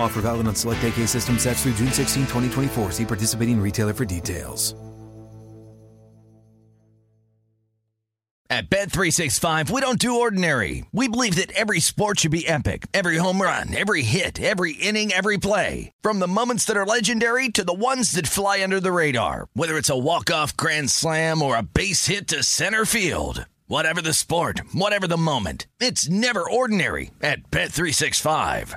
Offer valid on select AK system sets through June 16, 2024. See participating retailer for details. At Bet365, we don't do ordinary. We believe that every sport should be epic. Every home run, every hit, every inning, every play. From the moments that are legendary to the ones that fly under the radar. Whether it's a walk-off grand slam or a base hit to center field. Whatever the sport, whatever the moment, it's never ordinary at Bet365.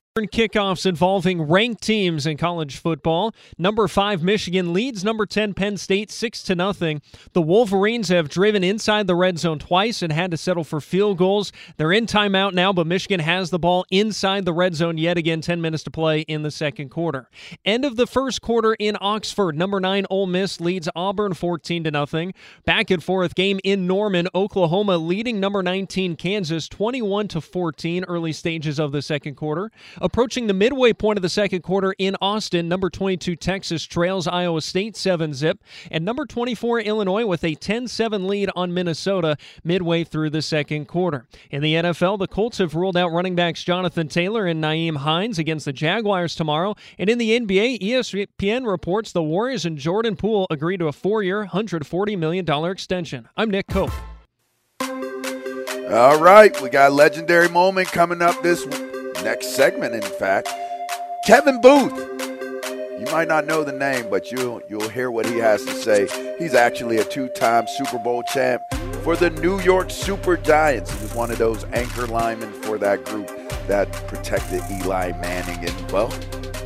Kickoffs involving ranked teams in college football. Number five Michigan leads number ten Penn State six to nothing. The Wolverines have driven inside the red zone twice and had to settle for field goals. They're in timeout now, but Michigan has the ball inside the red zone yet again. Ten minutes to play in the second quarter. End of the first quarter in Oxford. Number nine Ole Miss leads Auburn fourteen to nothing. Back and forth game in Norman, Oklahoma leading number nineteen Kansas twenty one to fourteen. Early stages of the second quarter. Approaching the midway point of the second quarter in Austin, number 22 Texas trails Iowa State 7 zip, and number 24 Illinois with a 10 7 lead on Minnesota midway through the second quarter. In the NFL, the Colts have ruled out running backs Jonathan Taylor and Nyheim Hines against the Jaguars tomorrow. And in the NBA, ESPN reports the Warriors and Jordan Poole agree to a four year, $140 million extension. I'm Nick Cope. All right, we got a legendary moment coming up this next segment, in fact. Kevin Boothe. You might not know the name, but you'll you'll hear what he has to say. He's actually a two-time Super Bowl champ for the New York Super Giants. He was one of those anchor linemen for that group that protected Eli Manning and well,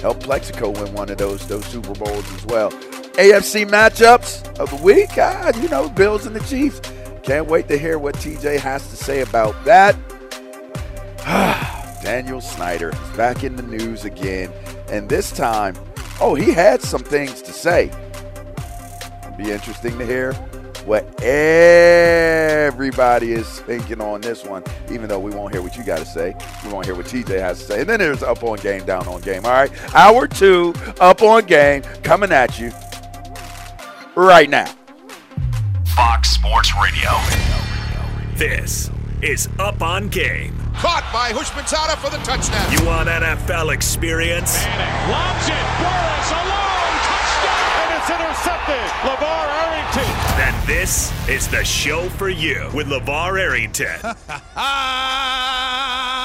helped Plaxico win one of those those Super Bowls as well. AFC matchups of the week, ah, you know, Bills and the Chiefs. Can't wait to hear what TJ has to say about that. Daniel Snyder back in the news again, and this time, oh, he had some things to say. It'll be interesting to hear what everybody is thinking on this one, even though we won't hear what you got to say. We won't hear what TJ has to say. And then there's up on game, down on game. All right, hour two, up on game, coming at you right now. Fox Sports Radio. This is Up on Game. Caught by Houshmandzadeh for the touchdown. You want NFL experience? Manning lobs it. Burress alone. Touchdown. And it's intercepted. LeVar Arrington. Then this is the show for you with LeVar Arrington.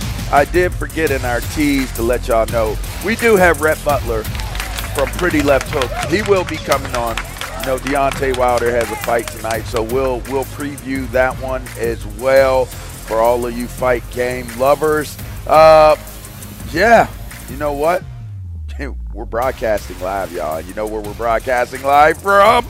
I did forget in our tease to let y'all know we do have Rhett Butler from Pretty Left Hook. He will be coming on. You know, Deontay Wilder has a fight tonight, so we'll we'll preview that one as well for all of you fight game lovers. Uh, yeah, you know what? we're broadcasting live, y'all. You know where we're broadcasting live from?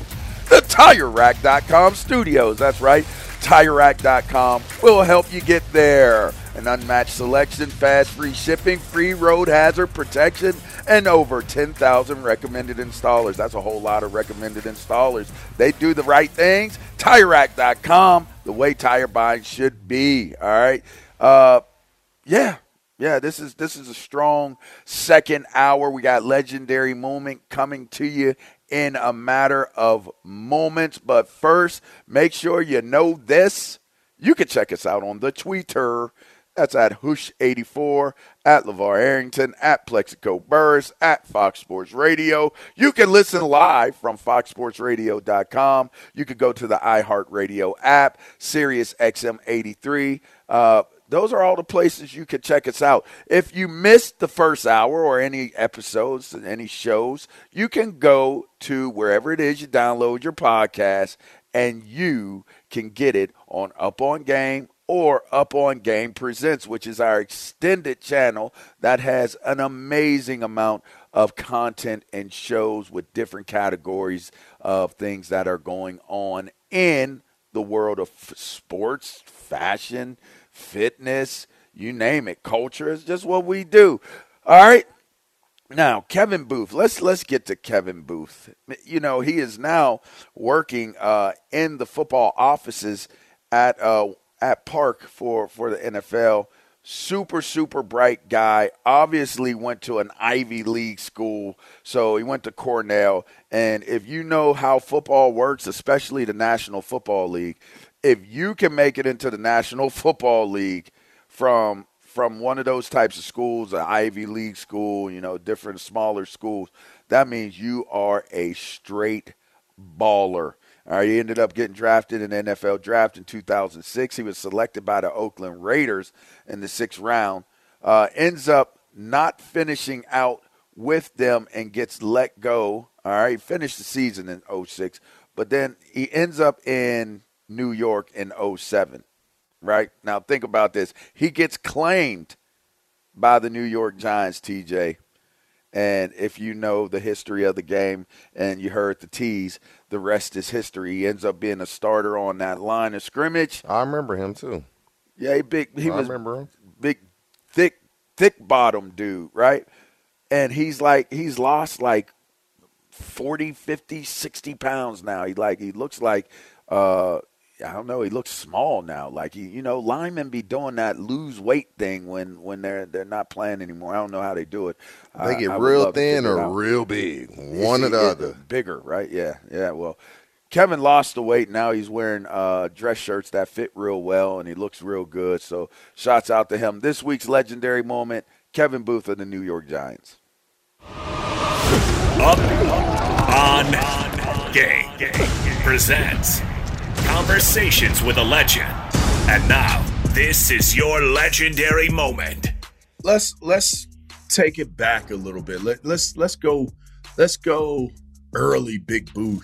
The TireRack.com studios. That's right. TireRack.com will help you get there. An unmatched selection, fast free shipping, free road hazard protection, and over 10,000 recommended installers. That's a whole lot of recommended installers. They do the right things. TireRack.com, the way tire buying should be. All right. Uh, yeah, yeah, this is this is a strong second hour. We got legendary moment coming to you in a matter of moments. But first, make sure you know this. You can check us out on the Twitter. That's at Hush84, at LeVar Arrington, at Plaxico Burress, at Fox Sports Radio. You can listen live from foxsportsradio.com. You can go to the iHeartRadio app, Sirius XM 83. Uh, those are all the places you can check us out. If you missed the first hour or any episodes, any shows, you can go to wherever it is you download your podcast and you can get it on Up on Game or Up on Game Presents, which is our extended channel that has an amazing amount of content and shows with different categories of things that are going on in the world of sports, fashion, fitness, you name it. Culture is just what we do. All right. Now, Kevin Boothe. Let's let's get to Kevin Boothe. You know, he is now working uh, in the football offices at uh, at Park for for the NFL. Super super bright guy. Obviously went to an Ivy League school, so he went to Cornell. And if you know how football works, especially the National Football League, if you can make it into the National Football League from from one of those types of schools, an Ivy League school, you know, different smaller schools, that means you are a straight baller. Right, he ended up getting drafted in the NFL draft in 2006. He was selected by the Oakland Raiders in the sixth round. Uh, ends up not finishing out with them and gets let go. All right, he finished the season in 06, but then he ends up in New York in 07. Right? Now think about this. He gets claimed by the New York Giants, TJ. And if you know the history of the game and you heard the tease, the rest is history. He ends up being a starter on that line of scrimmage. I remember him too. Yeah, he big. He I was remember him. big, thick, thick bottom dude, right? And he's like he's lost like 40, 50, 60 pounds now. He like he looks like uh I don't know. He looks small now. Like he, you know, linemen be doing that lose weight thing when when they're they're not playing anymore. I don't know how they do it. They get I would real love thin or real big, one or the other. Bigger, right? Yeah, yeah. Well, Kevin lost the weight. Now he's wearing uh, dress shirts that fit real well, and he looks real good. So, shouts out to him. This week's legendary moment: Kevin Boothe of the New York Giants. Up on Game presents Conversations with a Legend. And now, this is your legendary moment. let's let's take it back a little bit. Let, let's let's go let's go early Big Boothe.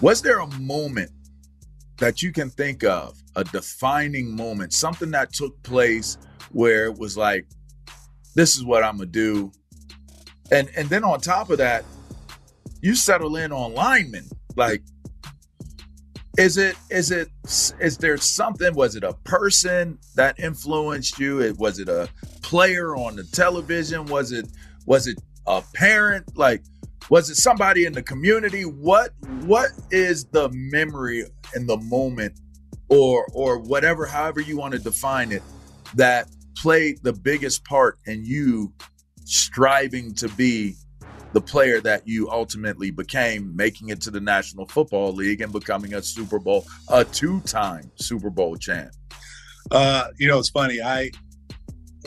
Was there a moment that you can think of, a defining moment, something that took place where it was like, this is what I'm gonna do, and and then on top of that, you settle in on linemen. Like, is it is it is there something? Was it a person that influenced you? It was it a player on the television? Was it was it a parent? Like, was it somebody in the community? What what is the memory in the moment, or or whatever, however you want to define it, that played the biggest part in you striving to be the player that you ultimately became, making it to the National Football League and becoming a Super Bowl, a two-time Super Bowl champ? Uh, you know, it's funny. I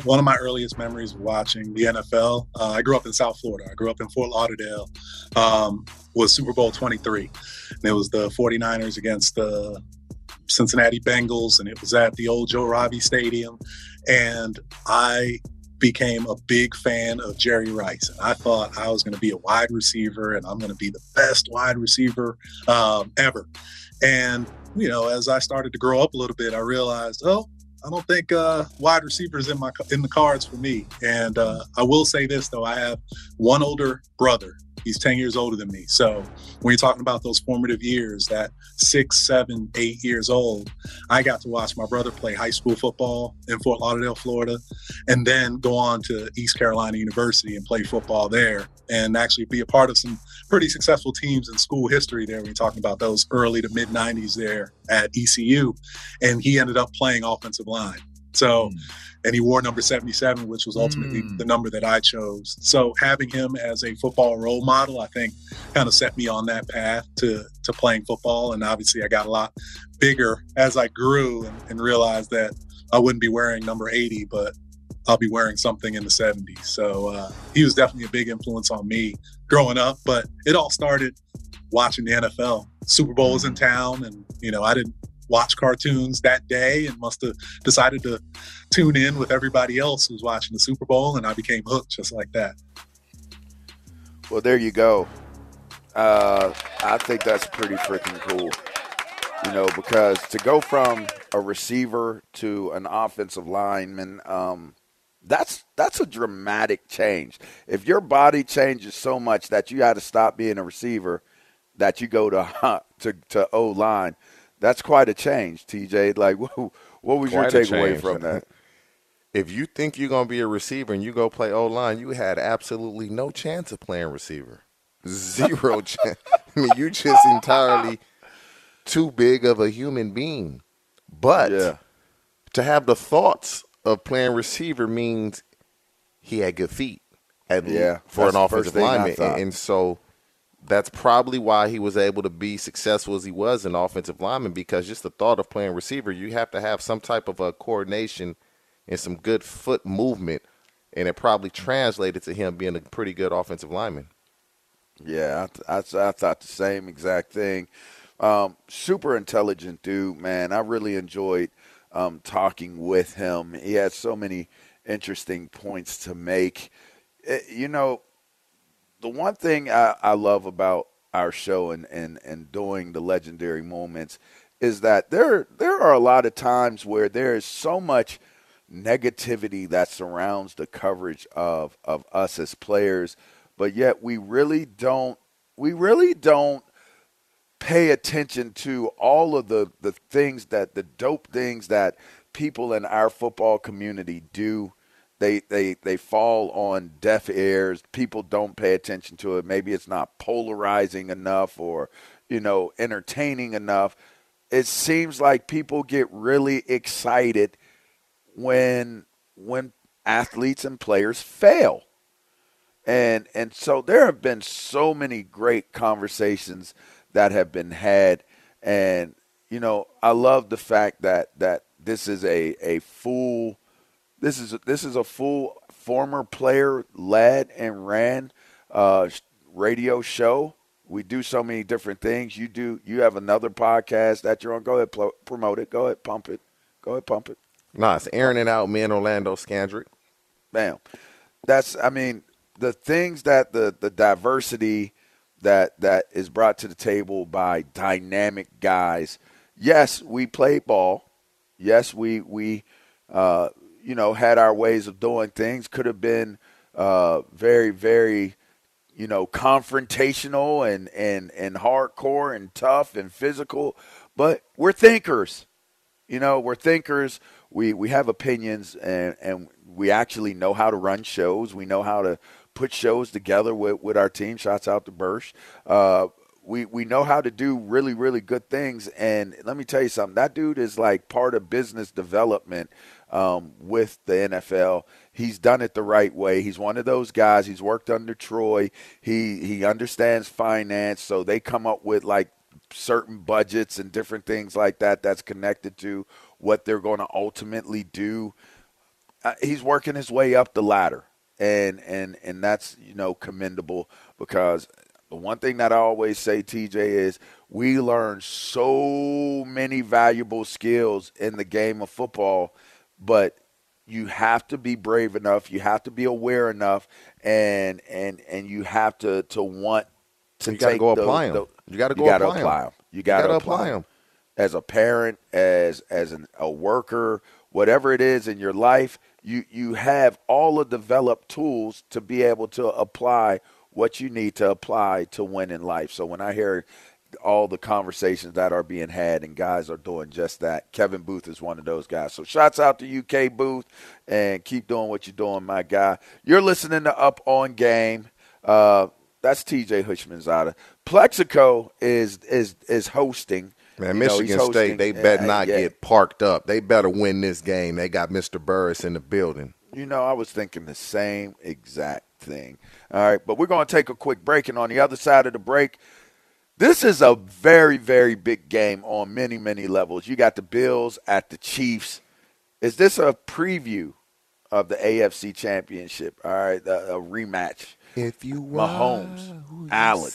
one of my earliest memories of watching the NFL. Uh, I grew up in South Florida. I grew up in Fort Lauderdale. Um, was Super Bowl 23. And it was the 49ers against the Cincinnati Bengals, and it was at the old Joe Robbie Stadium. And I became a big fan of Jerry Rice. And I thought I was going to be a wide receiver and I'm going to be the best wide receiver um, ever. And, you know, as I started to grow up a little bit, I realized, oh, I don't think uh, wide receivers in my in the cards for me. And uh, I will say this though, I have one older brother. He's 10 years older than me. So when you're talking about those formative years, that six, seven, eight years old, I got to watch my brother play high school football in Fort Lauderdale, Florida, and then go on to East Carolina University and play football there and actually be a part of some pretty successful teams in school history there. We're talking about those early to mid 90s there at ECU. And he ended up playing offensive line. So, mm. and he wore number 77, which was ultimately mm. the number that I chose. So, having him as a football role model, I think, kind of set me on that path to to playing football. And obviously, I got a lot bigger as I grew and, and realized that I wouldn't be wearing number 80, but I'll be wearing something in the 70s. So, uh, he was definitely a big influence on me growing up. But it all started watching the NFL. Super Bowl was in mm. town, and you know, I didn't watch cartoons that day and must have decided to tune in with everybody else who's watching the Super Bowl, and I became hooked just like that. Well, there you go. Uh, I think that's pretty freaking cool. You know, because to go from a receiver to an offensive lineman, um, that's that's a dramatic change. If your body changes so much that you had to stop being a receiver, that you go to to, to O line, that's quite a change, TJ. Like, what, what was quite your takeaway from that? If you think you're going to be a receiver and you go play O line, you had absolutely no chance of playing receiver. Zero chance. I mean, you're just entirely too big of a human being. But yeah. to have the thoughts of playing receiver means he had good feet. At yeah, for an offensive lineman, and, and so that's probably why he was able to be successful as he was an offensive lineman because just the thought of playing receiver, you have to have some type of a coordination and some good foot movement, and it probably translated to him being a pretty good offensive lineman. Yeah, I, I, I thought the same exact thing. Um, super intelligent dude, man. I really enjoyed um, talking with him. He had so many interesting points to make. It, eh, you know, the one thing I, I love about our show and, and, and doing the legendary moments is that there there are a lot of times where there is so much negativity that surrounds the coverage of of us as players, but yet we really don't we really don't pay attention to all of the the things that the dope things that people in our football community do they they they fall on deaf ears. People don't pay attention to it. Maybe it's not polarizing enough or you know entertaining enough. It seems like people get really excited when when athletes and players fail. And and so there have been so many great conversations that have been had and you know, I love the fact that that this is a a full this is this is a full former player led and ran uh, radio show. We do so many different things. You do. You have another podcast that you're on. Go ahead, pl- promote it. Go ahead, pump it. Go ahead, pump it. Nah, it's Aaron and out. Me and Orlando Scandrick. Bam. That's. I mean, the things that the the diversity that that is brought to the table by dynamic guys. Yes, we play ball. Yes, we we uh, you know, had our ways of doing things, could have been uh, very, very, you know, confrontational and, and, and hardcore and tough and physical. But we're thinkers. You know, we're thinkers. We, we have opinions and, and we actually know how to run shows. We know how to put shows together with, with our team. Shots out to Bursch. Uh, we we know how to do really really good things. And let me tell you something. That dude is like part of business development um, with the NFL. He's done it the right way. He's one of those guys. He's worked under Troy. He he understands finance, so they come up with like certain budgets and different things like that. That's connected to what they're going to ultimately do. Uh, he's working his way up the ladder, and and and that's you know commendable because the one thing that I always say, TJ, is we learn so many valuable skills in the game of football, but you have to be brave enough, you have to be aware enough, and and and you have to to want to you gotta go those- them those- You gotta go you gotta apply apply 'em. You You got to gotta apply them As a parent, as as an, a worker, whatever it is in your life, you you have all the developed tools to be able to apply what you need to apply to win in life. So when I hear all the conversations that are being had and guys are doing just that. Kevin Boothe is one of those guys. So shouts out to UK Boothe and keep doing what you're doing, my guy. You're listening to Up on Game. Uh, that's TJ Houshmandzadeh. Plaxico is is is hosting. Man, You Michigan hosting- State, they better uh, not yeah. get parked up. They better win this game. They got Mr. Burress in the building. You know, I was thinking the same exact thing. All right, but we're going to take a quick break, and on the other side of the break, this is a very, very big game on many, many levels. You got the Bills at the Chiefs. Is this a preview of the AFC Championship? All right, a, a rematch. If you Mahomes, Allen.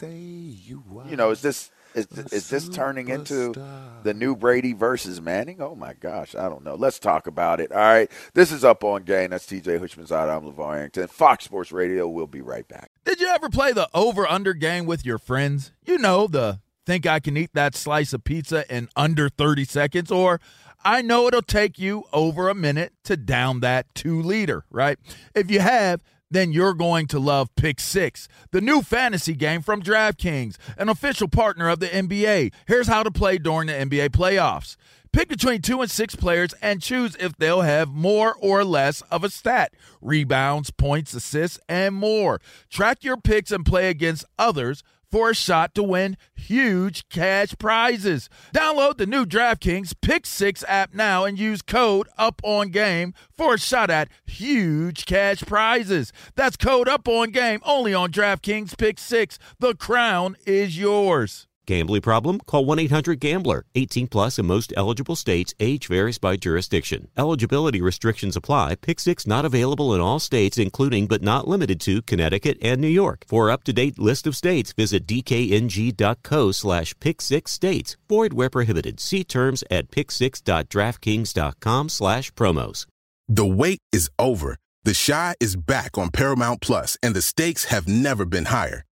You know, is this is, is this turning into the new Brady versus Manning? Oh my gosh, I don't know. Let's talk about it. All right, this is up on game. That's TJ Houshmandzadeh. I'm LeVar Arrington. Fox Sports Radio. We'll be right back. Did you ever play the over under game with your friends? You know, the think I can eat that slice of pizza in under 30 seconds, or I know it'll take you over a minute to down that two liter, right? If you have, then you're going to love Pick Six, the new fantasy game from DraftKings, an official partner of the NBA. Here's how to play during the NBA playoffs. Pick between two and six players and choose if they'll have more or less of a stat rebounds, points, assists, and more. Track your picks and play against others for a shot to win huge cash prizes. Download the new DraftKings Pick 6 app now and use code UP on game for a shot at huge cash prizes. That's code UP on game only on DraftKings Pick 6. The crown is yours. Gambling problem? Call 1 800 Gambler. 18 plus in most eligible states. Age varies by jurisdiction. Eligibility restrictions apply. Pick six not available in all states, including but not limited to Connecticut and New York. For up to date list of states, visit dkng.co slash pick six states. Void where prohibited. See terms at pick6.draftkings.com slash promos. The wait is over. The Chi is back on Paramount Plus, and the stakes have never been higher.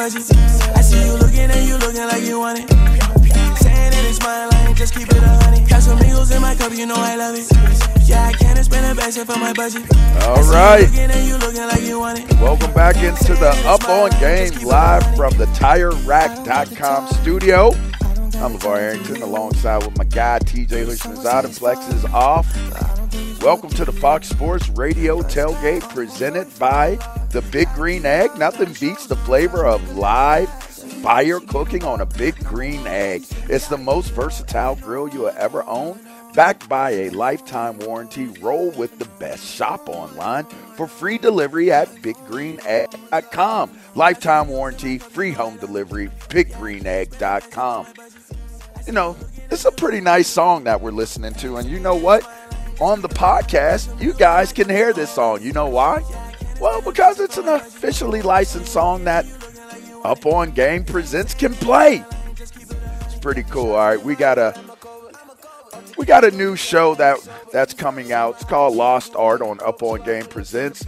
Budget. I see you looking and you looking like you want it. Saying that it's mine, like just keep it a honey. Casamigos in my cup, you know I love it. Yeah, I can't spend a for my budget. All right. Looking and you looking like you want it. Welcome back into the Up On Game live from the TireRack.com studio. I'm LeVar Arrington alongside with my guy TJ Houshmandzadeh. Flex is off. Welcome to the Fox Sports Radio Tailgate presented by the Big Green Egg. Nothing beats the flavor of live fire cooking on a Big Green Egg. It's the most versatile grill you will ever own. Backed by a lifetime warranty, roll with the best. Shop online for free delivery at biggreenegg.com. Lifetime warranty, free home delivery, biggreenegg.com. You know, it's a pretty nice song that we're listening to. And you know what? On the podcast, you guys can hear this song. You know why? Well, because it's an officially licensed song that Up On Game Presents can play. It's pretty cool. All right, we got a we got a new show that that's coming out. It's called Lost Art on Up On Game Presents.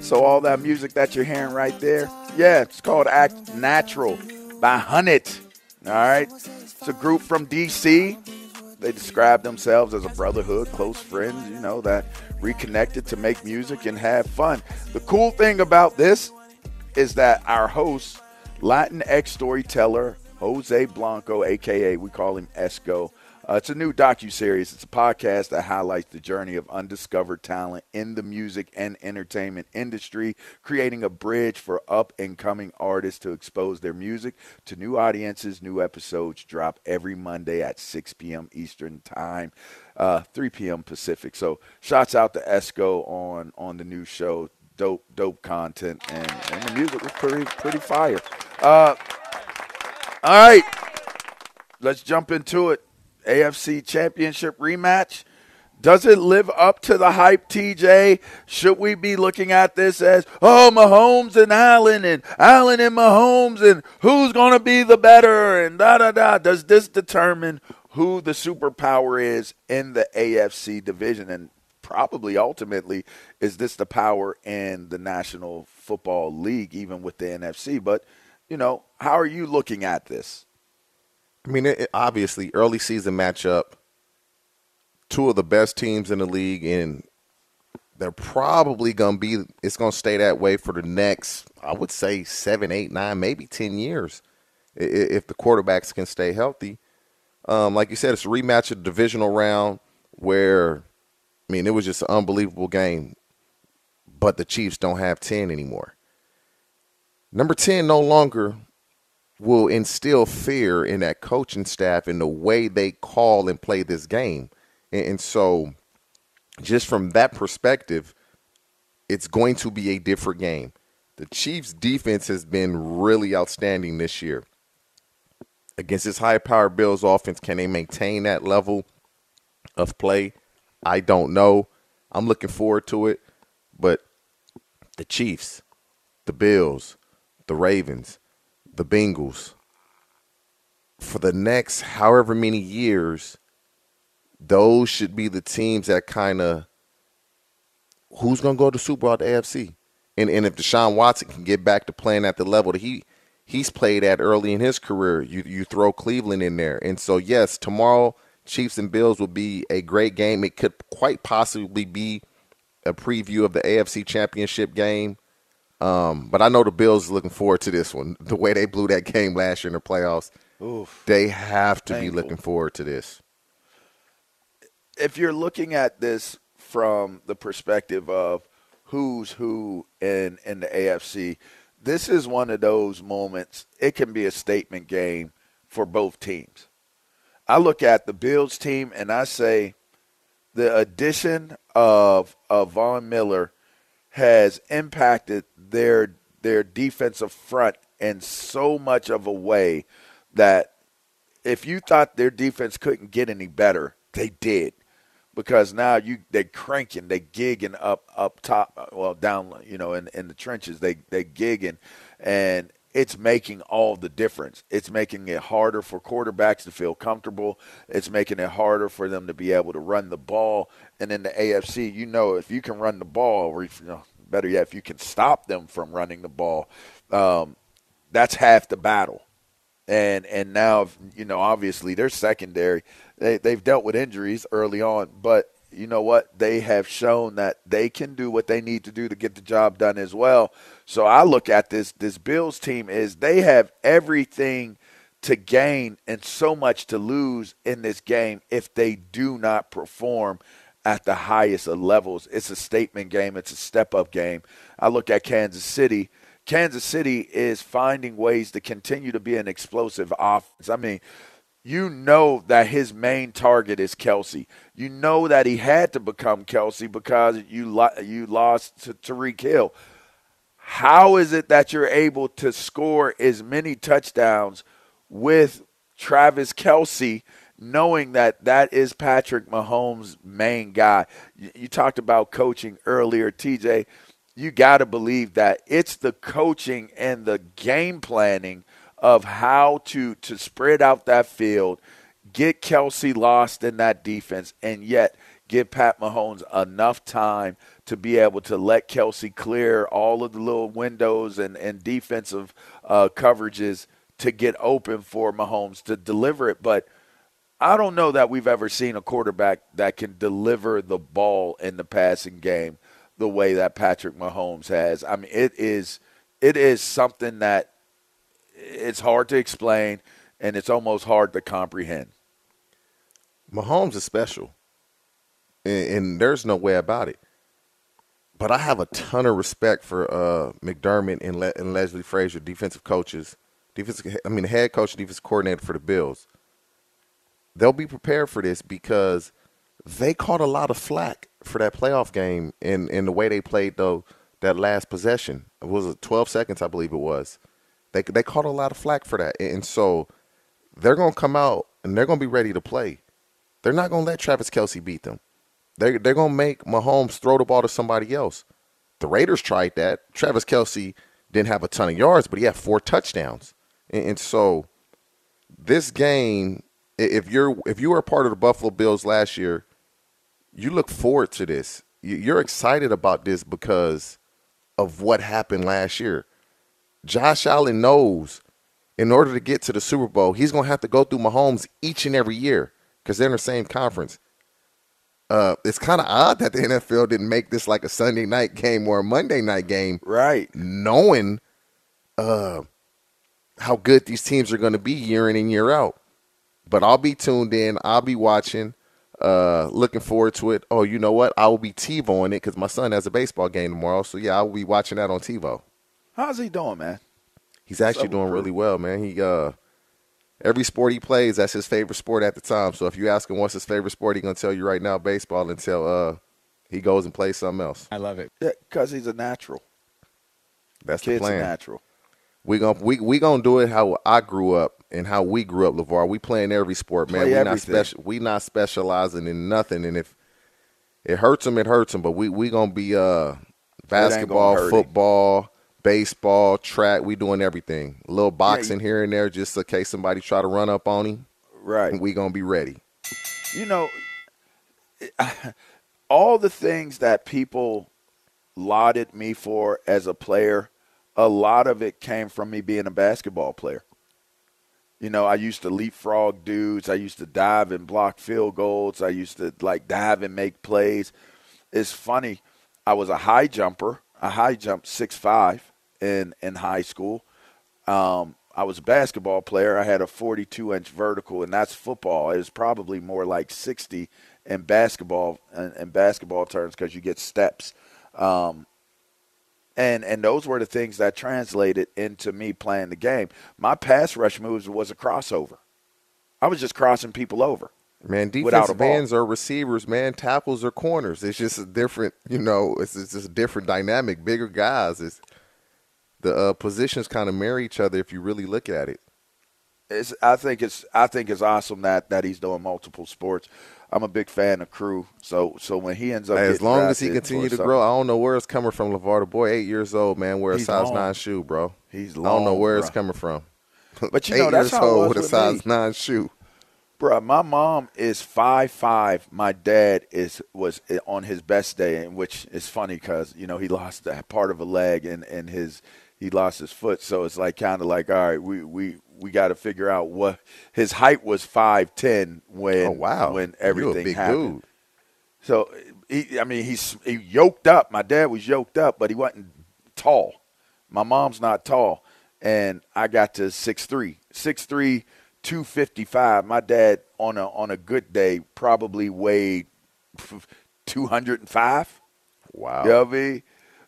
So all that music that you're hearing right there, yeah, it's called Act Natural by Hunnit. All right, it's a group from DC. They describe themselves as a brotherhood, close friends, you know, that reconnected to make music and have fun. The cool thing about this is that our host, Latin X storyteller Jose Blanco, aka we call him Esco. Uh, it's a new docu series. It's a podcast that highlights the journey of undiscovered talent in the music and entertainment industry, creating a bridge for up and coming artists to expose their music to new audiences. New episodes drop every Monday at 6 p.m. Eastern Time, uh, 3 p.m. Pacific. So, shouts out to Esco on on the new show. Dope, dope content, and, and the music was pretty pretty fire. Uh, all right, let's jump into it. AFC Championship rematch. Does it live up to the hype, TJ? Should we be looking at this as, oh, Mahomes and Allen and Allen and Mahomes and who's going to be the better and da da da? Does this determine who the superpower is in the AFC division? And probably ultimately, is this the power in the National Football League, even with the NFC? But, you know, how are you looking at this? I mean, it, obviously, early season matchup, two of the best teams in the league, and they're probably going to be, it's going to stay that way for the next, I would say, seven, eight, nine, maybe 10 years if the quarterbacks can stay healthy. Um, like you said, it's a rematch of the divisional round where, I mean, it was just an unbelievable game, but the Chiefs don't have 10 anymore. Number 10 no longer will instill fear in that coaching staff in the way they call and play this game. And, and, so, just from that perspective, it's going to be a different game. The Chiefs' defense has been really outstanding this year. Against this high power Bills offense, can they maintain that level of play? I don't know. I'm looking forward to it. But the Chiefs, the Bills, the Ravens, the Bengals for the next however many years, those should be the teams that kind of who's going to go to Super Bowl at the AFC. And and if Deshaun Watson can get back to playing at the level that he he's played at early in his career. You you throw Cleveland in there, and so yes, tomorrow Chiefs and Bills will be a great game. It could quite possibly be a preview of the AFC Championship game. Um, but I know the Bills are looking forward to this one. The way they blew that game last year in the playoffs, Oof. they have to Painful. be looking forward to this. if you're looking at this from the perspective of who's who in in the AFC, this is one of those moments. It can be a statement game for both teams. I look at the Bills team and I say the addition of of Von Miller has impacted their their defensive front in so much of a way that if you thought their defense couldn't get any better, they did. Because now you they cranking, they gigging up up top, uh, well down, you know, in in the trenches, they they gigging, and it's making all the difference. It's making it harder for quarterbacks to feel comfortable. It's making it harder for them to be able to run the ball. And in the AFC, you know, if you can run the ball, or if, you know, better yet, if you can stop them from running the ball, um, that's half the battle and and now you know obviously they're secondary they they've dealt with injuries early on but you know what they have shown that they can do what they need to do to get the job done as well so i look at this this bills team is they have everything to gain and so much to lose in this game if they do not perform at the highest of levels it's a statement game it's a step up game i look at kansas city Kansas City is finding ways to continue to be an explosive offense. I mean, you know that his main target is Kelce. You know that he had to become Kelce because you lo- you lost to Tyreek Hill. How is it that you're able to score as many touchdowns with Travis Kelce, knowing that that is Patrick Mahomes' main guy? You, talked about coaching earlier, TJ you got to believe that it's the coaching and the game planning of how to to spread out that field, get Kelce lost in that defense, and yet give Pat Mahomes enough time to be able to let Kelce clear all of the little windows and, and defensive uh, coverages to get open for Mahomes to deliver it. But I don't know that we've ever seen a quarterback that can deliver the ball in the passing game the way that Patrick Mahomes has. I mean, it is it is something that it's hard to explain and it's almost hard to comprehend. Mahomes is special, and, and there's no way about it. But I have a ton of respect for uh, McDermott and, Le- and Leslie Frazier, defensive coaches, defensive. I mean, head coach, defensive coordinator for the Bills. They'll be prepared for this because they caught a lot of flack for that playoff game in in the way they played though that last possession. It was 12 seconds, I believe it was. They they caught a lot of flack for that, and so they're gonna come out and they're gonna be ready to play. They're not gonna let Travis Kelce beat them. They they're gonna make Mahomes throw the ball to somebody else. The Raiders tried that. Travis Kelce didn't have a ton of yards, but he had four touchdowns, and, and so this game, if you're if you were a part of the Buffalo Bills last year, you look forward to this. You're excited about this because of what happened last year. Josh Allen knows in order to get to the Super Bowl, he's going to have to go through Mahomes each and every year because they're in the same conference. Uh, it's kind of odd that the NFL didn't make this like a Sunday night game or a Monday night game, right? Knowing uh, how good these teams are going to be year in and year out. But I'll be tuned in. I'll be watching. Uh, looking forward to it. Oh, you know what? I will be TiVoing it because my son has a baseball game tomorrow. So yeah, I will be watching that on TiVo. How's he doing, man? He's actually doing really well, man. He uh, every sport he plays, that's his favorite sport at the time. So if you ask him what's his favorite sport, he's gonna tell you right now baseball until uh, he goes and plays something else. I love it. Yeah, because he's a natural. That's Kid's the plan. a natural. We gonna we we gonna do it how I grew up and how we grew up, Levar. We playing every sport, man. Play we not special. We not specializing in nothing. And if it hurts him, it hurts him. But we we gonna be uh basketball, hurt him. football, baseball, track. We doing everything. A little boxing here and there, just in case somebody try to run up on him. Right. We gonna be ready. you know, all the things that people lauded me for as a player, a lot of it came from me being a basketball player. You know, I used to leapfrog dudes. I used to dive and block field goals. I used to like dive and make plays. It's funny. I was a high jumper. I high jumped six five in in high school. Um, I was a basketball player. I had a 42 inch vertical, and that's football. It was probably more like 60 in basketball in, in basketball terms because you get steps. Um, and and those were the things that translated into me playing the game. My pass rush moves was a crossover. I was just crossing people over. Man, defensive ends or receivers, man, tackles or corners. It's just a different, you know, it's, it's just a different dynamic. Bigger guys, it's the uh, positions kind of marry each other if you really look at it. It's, I think it's I think it's awesome that that he's doing multiple sports. I'm a big fan of Crew. So so when he ends up, as long as he continue to grow, I don't know where it's coming from. LeVar the boy, eight years old, man, wear a He's size long. nine shoe, bro. He's I don't know where bro. it's coming from. But you eight know that's years how old with a size me. nine shoe. Bruh, my mom is five five. My dad is was on his best day, and which is funny because you know he lost that part of a leg and and his he lost his foot, so it's like kind of like all right, we we we got to figure out what his height was five ten when Oh, wow. when everything big happened. dude. So he, I mean, he's he yoked up. My dad was yoked up, but he wasn't tall. My mom's not tall, and I got to six three, six three, two fifty five. My dad on a on a good day probably weighed two hundred and five. Wow. You know what I mean?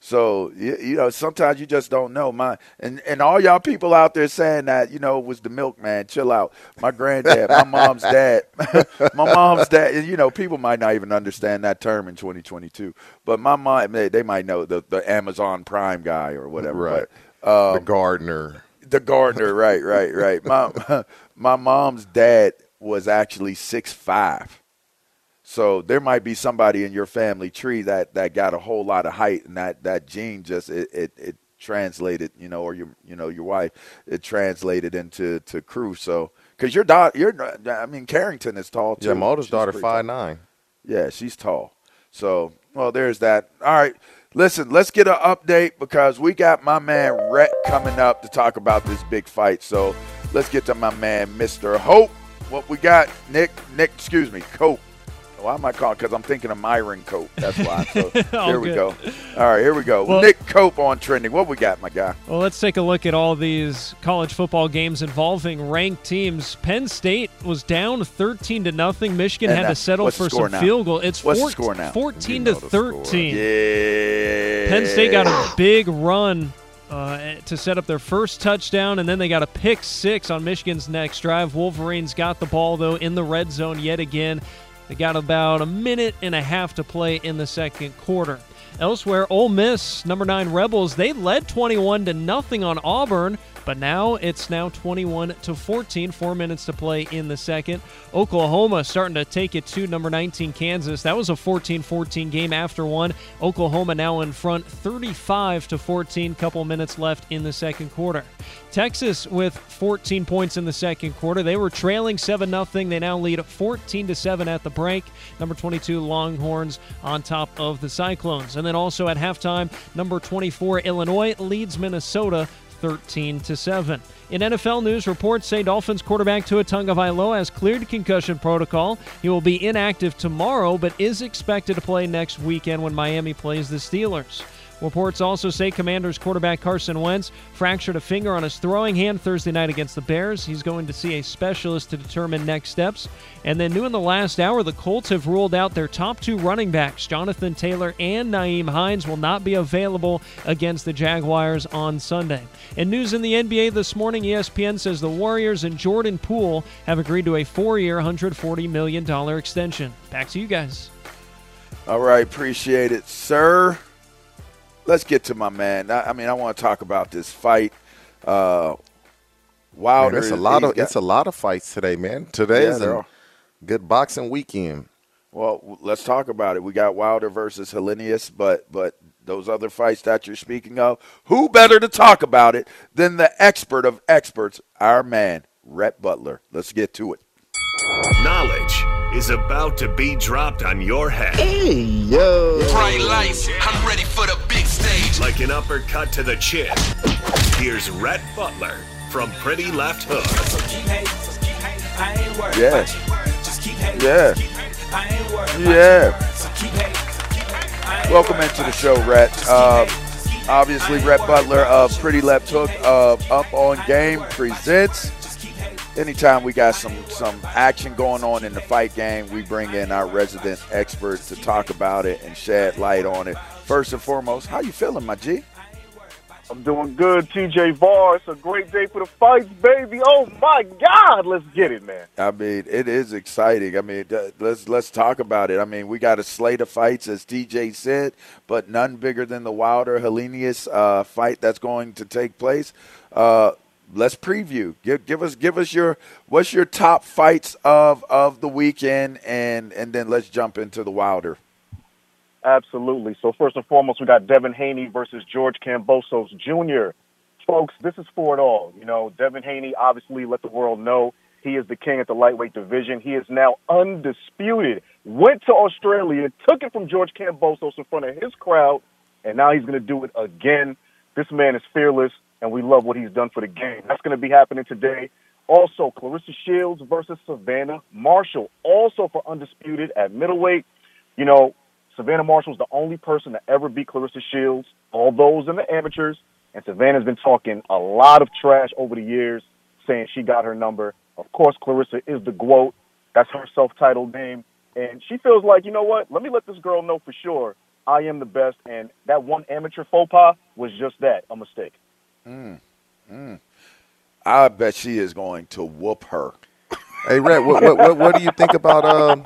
So you, you know, sometimes you just don't know. My and and all y'all people out there saying that you know it was the milkman. Chill out. My granddad, my mom's dad, my mom's dad. You know, people might not even understand that term in 2022. But my mom, they, they might know the the Amazon Prime guy or whatever. Right. But, um, the gardener. the gardener, right, right, right. My my mom's dad was actually six five. So there might be somebody in your family tree that, that got a whole lot of height, and that, that gene just it, it, it translated, you know, or your you know your wife it translated into to crew. So because your daughter, your I mean Carrington is tall too. Yeah, my oldest daughter five tall. nine. Yeah, she's tall. So, well, there's that. All right. Listen, let's get an update because we got my man Rhett coming up to talk about this big fight. So let's get to my man, Mr. Hope. What we got, Nick? Nick, excuse me, Cope. Why am I calling? Because I'm thinking of Myron Cope. That's why. So here we good. go. All right, here we go. Well- Nick Cope on trending. What we got, my guy? Well, let's take a look at all these college football games involving ranked teams. Penn State was down 13 to nothing. Michigan And had to settle for some now? field goal. It's What's the 14 score now? 14 You to know the 13. Yeah. Penn State got a big run uh, to set up their first touchdown, and then they got a pick six on Michigan's next drive. Wolverines got the ball, though, in the red zone yet again. They got about a minute and a half to play in the second quarter. Elsewhere, Ole Miss, number nine Rebels, they led 21 to nothing on Auburn, but now it's now 21 to 14. Four minutes to play in the second. Oklahoma starting to take it to number 19 Kansas. That was a 14-14 game after one. Oklahoma now in front, 35 to 14. Couple minutes left in the second quarter. Texas with 14 points in the second quarter. They were trailing 7 0. They now lead 14 to 7 at the break. Number 22 Longhorns on top of the Cyclones. And then also at halftime, number 24 Illinois leads Minnesota 13 to 7. In NFL news, reports say Dolphins quarterback Tua Tagovailoa has cleared concussion protocol. He will be inactive tomorrow, but is expected to play next weekend when Miami plays the Steelers. Reports also say Commanders quarterback Carson Wentz fractured a finger on his throwing hand Thursday night against the Bears. He's going to see a specialist to determine next steps. And then, new in the last hour, the Colts have ruled out their top two running backs, Jonathan Taylor and Nyheim Hines, will not be available against the Jaguars on Sunday. And news in the NBA this morning ESPN says the Warriors and Jordan Poole have agreed to a four year, $140 million extension. Back to you guys. All right, appreciate it, sir. Let's get to my man. I, I mean, I want to talk about this fight. Uh, Wilder, Man, it's a lot of got- it's a lot of fights today, man. Today's there a good boxing weekend. Well, let's talk about it. We got Wilder versus Helenius, but but those other fights that you're speaking of, who better to talk about it than the expert of experts, our man, Rhett Butler. Let's get to it. Knowledge is about to be dropped on your head. Hey, yo. Bright lights, I'm ready for the big stage. like an uppercut to the chin. Here's Rhett Butler from Pretty Left Hook. Yeah. Yeah. Yeah. Welcome into the show, Rhett. Uh, obviously, Rhett Butler of Pretty Left Hook of Up on Game presents. Anytime we got some some action going on in the fight game, we bring in our resident experts to talk about it and shed light on it. First and foremost, how you feeling, my G? I'm doing good, TJ Var. It's a great day for the fights, baby. Oh my God, let's get it, man. I mean, it is exciting. I mean, let's let's talk about it. I mean, we got a slate of fights, as TJ said, but none bigger than the Wilder Helenius uh, fight that's going to take place. Uh, let's preview. Give give us give us your what's your top fights of of the weekend, and and then let's jump into the Wilder. Absolutely. So first and foremost, we got Devin Haney versus George Kambosos Jr. Folks, this is for it all. You know, Devin Haney obviously let the world know he is the king at the lightweight division. He is now undisputed. Went to Australia, took it from George Kambosos in front of his crowd, and now he's going to do it again. This man is fearless, and we love what he's done for the game. That's going to be happening today. Also, Claressa Shields versus Savannah Marshall, also for undisputed at middleweight. You know, Savannah Marshall's the only person to ever beat Claressa Shields, all those in the amateurs. And Savannah's been talking a lot of trash over the years, saying she got her number. Of course, Claressa is the GWOAT. That's her self-titled name. And she feels like, you know what? Let me let this girl know for sure I am the best. And that one amateur faux pas was just that, a mistake. Mm. Mm. I bet she is going to whoop her. Hey, Rhett, what, what, what, what, do you think about um,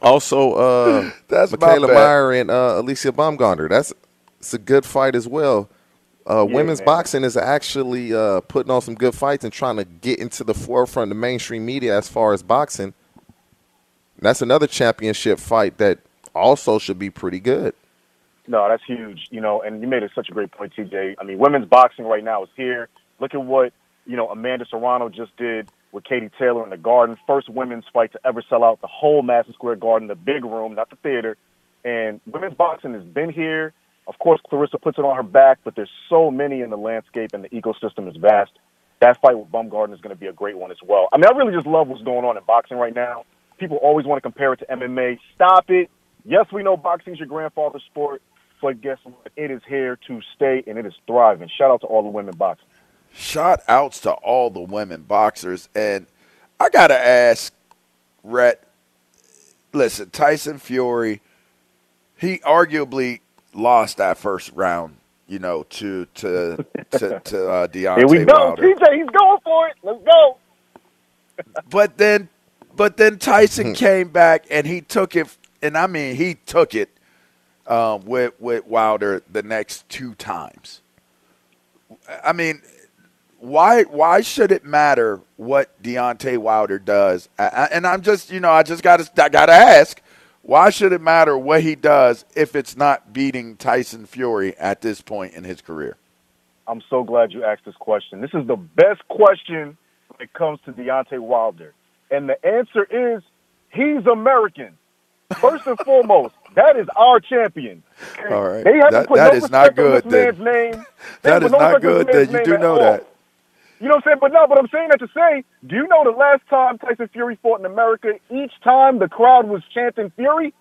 also uh, That's Mikaela Mayer and uh, Alycia Baumgardner? That's it's a good fight as well. Uh, Yeah, women's man. boxing is actually uh, putting on some good fights and trying to get into the forefront of the mainstream media as far as boxing. That's another championship fight that also should be pretty good. No, that's huge. You know, and you made it such a great point, TJ. I mean, women's boxing right now is here. Look at what you know Amanda Serrano just did with Katie Taylor in the Garden. First women's fight to ever sell out the whole Madison Square Garden, the big room, not the theater. And women's boxing has been here. Of course, Claressa puts it on her back, but there's so many in the landscape, and the ecosystem is vast. That fight with Baumgardner is going to be a great one as well. I mean, I really just love what's going on in boxing right now. People always want to compare it to MMA. Stop it. Yes, we know boxing's your grandfather's sport, but guess what? It is here to stay, and it is thriving. Shout out to all the women boxing. Shout outs to all the women boxers. And I got to ask, Rhett, listen, Tyson Fury, he arguably lost that first round, you know, to to to, to uh, Deontay Here we go. Wilder. TJ, he's going for it. Let's go. But then, but then Tyson came back and he took it, and I mean he took it um, with with Wilder the next two times. I mean, why why should it matter what Deontay Wilder does? I, I, and I'm just you know I just got to I got to ask. Why should it matter what he does if it's not beating Tyson Fury at this point in his career? I'm so glad you asked this question. This is the best question when it comes to Deontay Wilder. And the answer is he's American. First and foremost, that is our champion. All right. That- that no is not good, this man's name. That put is no not good that you do know that. You know what I'm saying? But no, but I'm saying that to say, do you know the last time Tyson Fury fought in America, each time the crowd was chanting Fury?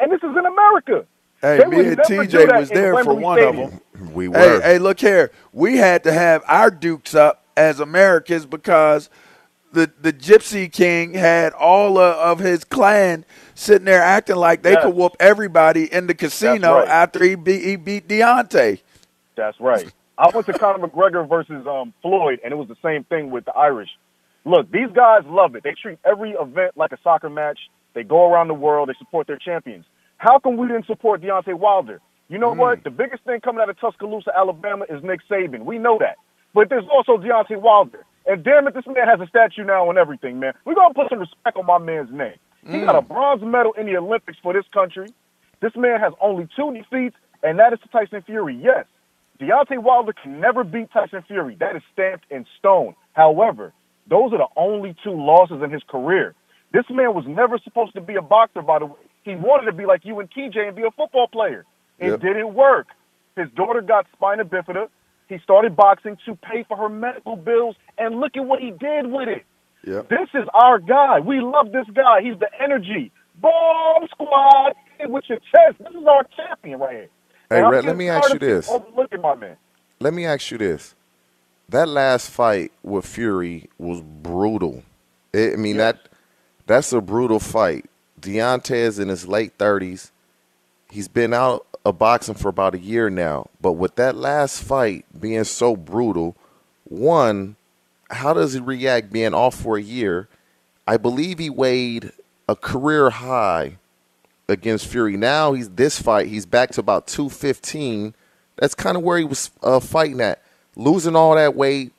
And this is in America. Hey, They me would and TJ was there for one Stadium. of them. We Hey, were. hey, look here. We had to have our dukes up as Americans because the the Gypsy King had all of, of his clan sitting there acting like they Yes. could whoop everybody in the casino right. after he beat he beat Deontay. That's right. I went to Conor McGregor versus um, Floyd, and it was the same thing with the Irish. Look, these guys love it. They treat every event like a soccer match. They go around the world. They support their champions. How come we didn't support Deontay Wilder? You know what? The biggest thing coming out of Tuscaloosa, Alabama, is Nick Saban. We know that. But there's also Deontay Wilder. And damn it, this man has a statue now and everything, man. We're going to put some respect on my man's name. He got a bronze medal in the Olympics for this country. This man has only two defeats, and that is to Tyson Fury. Yes, Deontay Wilder can never beat Tyson Fury. That is stamped in stone. However, those are the only two losses in his career. This man was never supposed to be a boxer, by the way. He wanted to be like you and TJ and be a football player. It Yep. didn't work. His daughter got spina bifida. He started boxing to pay for her medical bills, and look at what he did with it. Yep. This is our guy. We love this guy. He's the energy. Bomb squad with your chest. This is our champion right here. Hey, Rhett, let me ask you this. Overlooking my man. Let me ask you this: that last fight with Fury was brutal. I I mean that that's a brutal fight. Deontay is in his late thirties. He's been out of boxing for about a year now. But with that last fight being so brutal, one, how does he react being off for a year? I believe he weighed a career high against Fury. Now he's this fight, he's back to about 215. That's kind of where he was uh, fighting at. Losing all that weight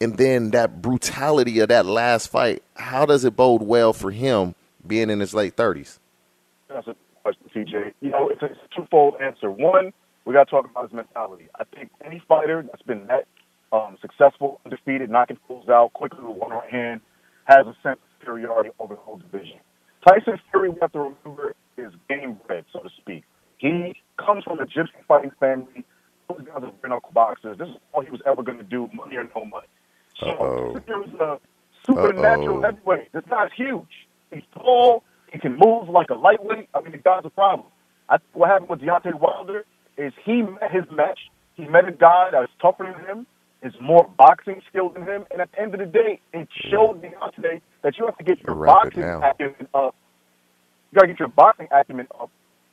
and then that brutality of that last fight. How does it bode well for him being in his late 30s? That's a question, TJ. You know, it's a, twofold answer. One, we got to talk about his mentality. I think any fighter that's been that um, successful, undefeated, knocking fools out quickly with one right hand, has a sense of superiority over the whole division. Tyson Fury, we have to remember, is game bred, so to speak. He comes from a gypsy fighting family. Those guys are bare knuckle boxers. This is all he was ever going to do, money or no money. So Uh-oh. Tyson Fury's a supernatural heavyweight. This guy's huge. He's tall. He can move like a lightweight. I mean, the guy's a problem. I what happened with Deontay Wilder is he met his match. He met a guy that was tougher than him, is more boxing skilled than him, and at the end of the day, it showed Deontay that you have to get your Wrap boxing acumen up. You gotta get your boxing acumen up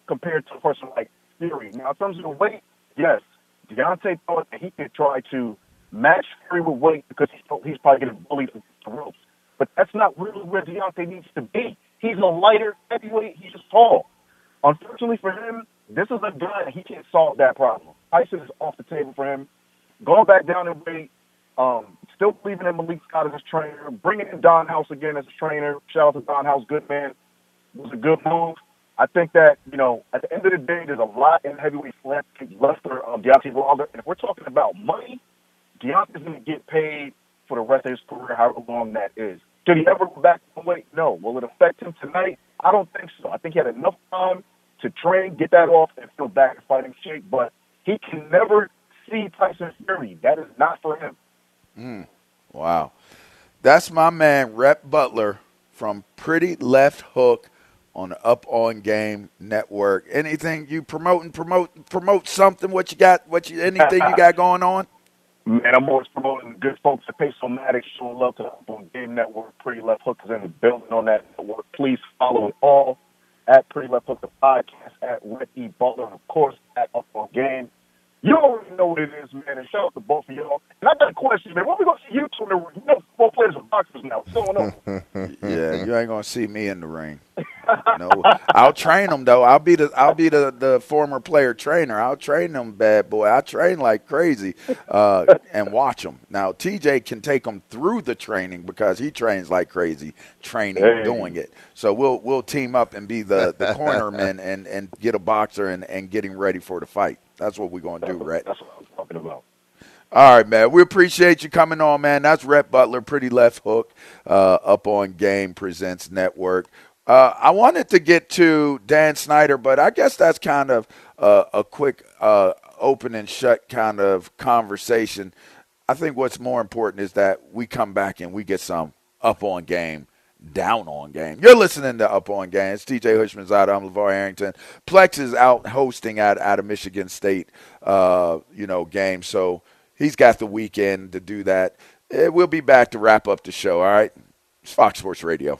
compared to a person like Fury. Now, in terms of the weight, yes, Deontay thought that he could try to match Fury with weight because he thought he's probably getting bullied against the ropes. But that's not really where Deontay needs to be. He's a lighter heavyweight. He's just tall. Unfortunately for him, this is a guy that he can't solve that problem. Tyson is off the table for him. Going back down in weight, um, still believing in Malik Scott as his trainer, bringing in Don House again as his trainer. Shout out to Don House, good man. was a good move. I think that, you know, at the end of the day, there's a lot in heavyweight landscape left for um, Deontay Wilder. And if we're talking about money, Deontay's going to get paid for the rest of his career, however long that is. Did he ever go back to weight? No. Will it affect him tonight? I don't think so. I think he had enough time to train, get that off, and feel back in fighting shape. But he can never see Tyson Fury. That is not for him. Mm, wow. That's my man, Rhett Butler from Pretty Left Hook on the Up On Game Network. Anything you promoting, promote, promote something? What you got? What you? Anything you got going on? Man, I'm always promoting good folks at Pace-O-Matic, showing love to the Up on Game Network. Pretty Left Hook is in the building on that network. Please follow it all at Pretty Left Hook, the podcast, at Red E. Butler, and of course, at Up on Game. You already know what it is, man, and shout out to both of y'all. And I got a question, man. When we going to see you two in the ring? You know, football players are boxers now. What's going on? yeah, you ain't gonna see me in the ring. No, I'll train them though. I'll be the I'll be the, the former player trainer. I'll train them, bad boy. I train like crazy, uh, and watch them. Now TJ can take them through the training because he trains like crazy, training, Hey. doing it. So we'll we'll team up and be the the cornerman and and get a boxer and and getting ready for the fight. That's what we're gonna do, right? That's what I'm talking about. All right, man. We appreciate you coming on, man. That's Rhett Butler, Pretty Left Hook, uh, up on Game Presents Network. Uh, I wanted to get to Dan Snyder, but I guess that's kind of uh, a quick uh, open and shut kind of conversation. I think what's more important is that we come back and we get some up on game, down on game. You're listening to Up on Game. It's TJ Houshmandzadeh. I'm LeVar Arrington. Plex is out hosting at, at a Michigan State, uh, you know, game. So he's got the weekend to do that. Eh, We'll be back to wrap up the show. All right. It's Fox Sports Radio.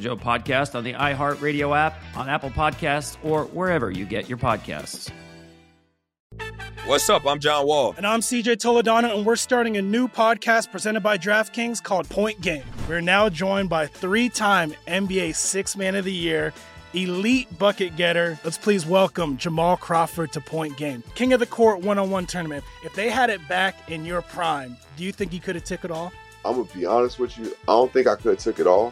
Joe podcast on the iHeartRadio app, on Apple Podcasts, or wherever you get your podcasts. What's up? I'm John Wall. And I'm CJ Toledano, and we're starting a new podcast presented by DraftKings called Point Game. We're now joined by three time NBA Six Man of the Year, elite bucket getter. Let's please welcome Jamal Crawford to Point Game. King of the Court one on one tournament. If they had it back in your prime, do you think you could have took it all? I'm gonna be honest with you. I don't think I could have took it all,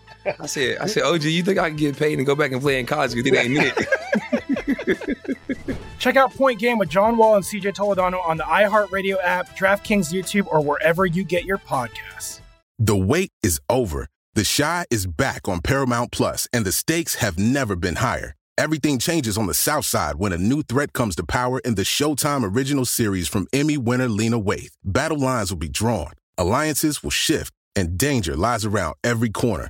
I said, I said, OG, you think I can get paid and go back and play in college? Because it ain't it. Check out Point Game with John Wall and CJ Toledano on the iHeartRadio app, DraftKings YouTube, or wherever you get your podcasts. The wait is over. The Chi is back on Paramount Plus, and the stakes have never been higher. Everything changes on the South Side when a new threat comes to power in the Showtime original series from Emmy winner Lena Waithe. Battle lines will be drawn, alliances will shift, and danger lies around every corner,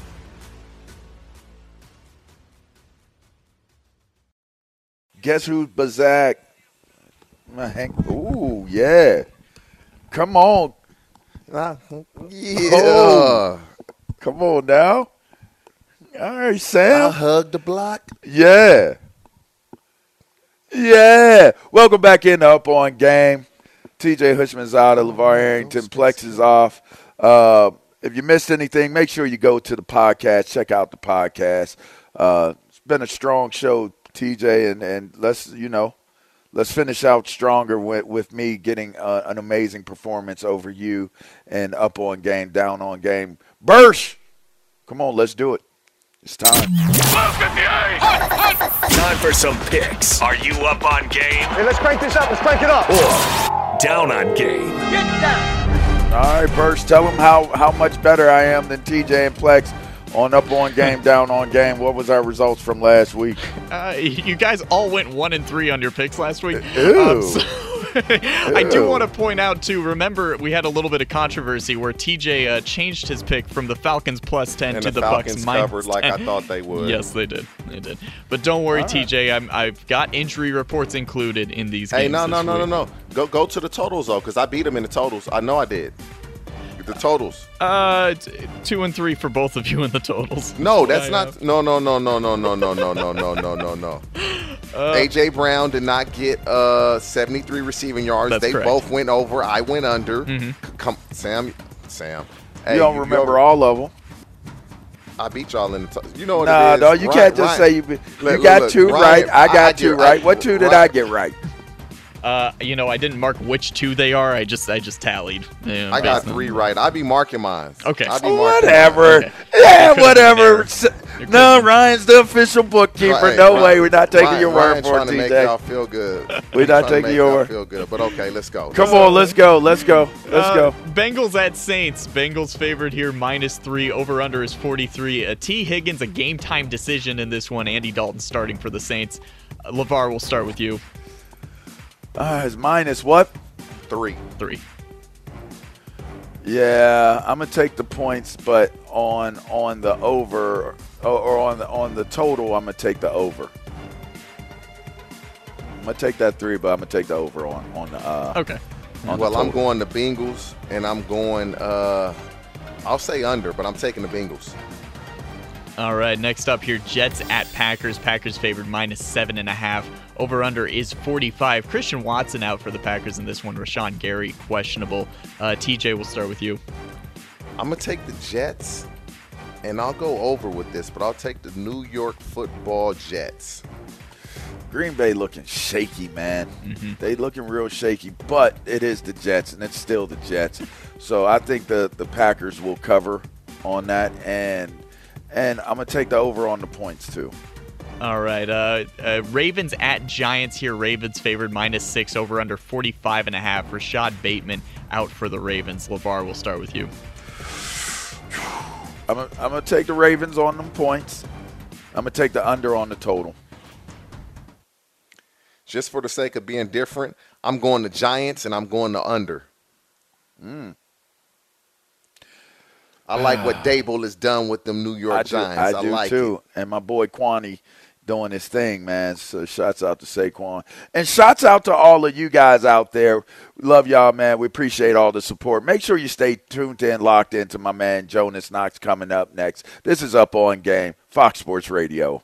Guess who's Bazak? Ooh, yeah. Come on. yeah. Oh, come on now. All right, Sam. I hug the block. Yeah. Yeah. Welcome back in the Up On Game. TJ Houshmandzadeh of LeVar Arrington. Plex is off. Uh, if you missed anything, make sure you go to the podcast. Check out the podcast. Uh, it's been a strong show, TJ, and, and let's, you know, let's finish out stronger with, with me getting uh, an amazing performance over you and up on game, down on game. Bursch, come on, let's do it. It's time. Time for some picks. Are you up on game? Hey, let's crank this up. Let's crank it up. Or down on game? Get down. All right, Bursch, tell them how, how much better I am than TJ and Plex on up on game, down on game. What was our results from last week? Uh, you guys all went one and three on your picks last week. Ew. Um, so- I do want to point out too. Remember, we had a little bit of controversy where TJ uh, changed his pick from the Falcons plus ten And to the the, Falcons Bucks minus covered like 10. I thought they would. Yes, they did. They did. But don't worry, All right. TJ. I'm, I've got injury reports included in these Hey, games. no, no, this no, no, no. Go go to the totals though, because I beat him in the totals. I know I did. The totals. Uh, t- two and three for both of you in the totals. No, that's I not. have. No, no, no, no, no, no, no, no, no, no, no, no, no. Uh, AJ Brown did not get uh 73 receiving yards. They correct. both went over. I went under. Mhm. Come, Sam, Sam. Hey, you don't you- remember you- all of them. I beat y'all in the. T- you know what Nah, it is? no, you Ryan- can't just Ryan- say you. be- Look, you look, got look, two Ryan, right. I got two get- right. What two did I get right? Uh, you know, I didn't mark which two they are. I just I just tallied. you know, I got based on- three right. I'd be marking mine. Okay. I be marking Whatever. mine. Yeah, whatever. No, Ryan's the official bookkeeper. Right, no Ryan- way. We're not taking Ryan- your word Ryan for trying it, to make y'all feel good. We're not Trying to taking make your y'all word. Feel good, but okay, let's go. Come on, let's go. Let's go. Let's Uh, go. Bengals at Saints. Bengals favored here, minus three. Over under is 43. A Tee Higgins, a game time decision in this one. Andy Dalton starting for the Saints. Uh, LeVar, we'll start with you. Uh, it's minus what? Three. Three. Yeah, I'm gonna take the points, but on on the over or, or on the on the total, I'm gonna take the over. I'm gonna take that three, but I'm gonna take the over on on the. Uh, okay. on the Well, I'm going the Bengals, and I'm going. uh I'll say under, but I'm taking the Bengals. All right, next up here, Jets at Packers. Packers favored minus seven and a half. Over under is 45. Christian Watson out for the Packers in this one. Rashan Gary questionable. Uh, TJ, we'll start with you. I'm gonna take the Jets, and I'll go over with this, but I'll take the New York Football Jets. Green Bay looking shaky, man. Mm-hmm. They looking real shaky, but it is the Jets, and it's still the Jets. So I think the the Packers will cover on that, and and I'm gonna take the over on the points too. All right, uh, uh, Ravens at Giants here. Ravens favored minus six. Over under 45 and a half. Rashod Bateman out for the Ravens. LeVar, we'll start with you. I'm gonna, I'm gonna take the Ravens on them points. I'm gonna take the under on the total. Just for the sake of being different, I'm going the Giants, and I'm going the under. Mm. I like what ah. Daboll has done with them New York I do, Giants. I do like too. And my boy Kwani doing his thing, man. So shouts out to Saquon. And shouts out to all of you guys out there. Love y'all, man. We appreciate all the support. Make sure you stay tuned in, locked into my man Jonas Knox coming up next. This is Up On Game, Fox Sports Radio.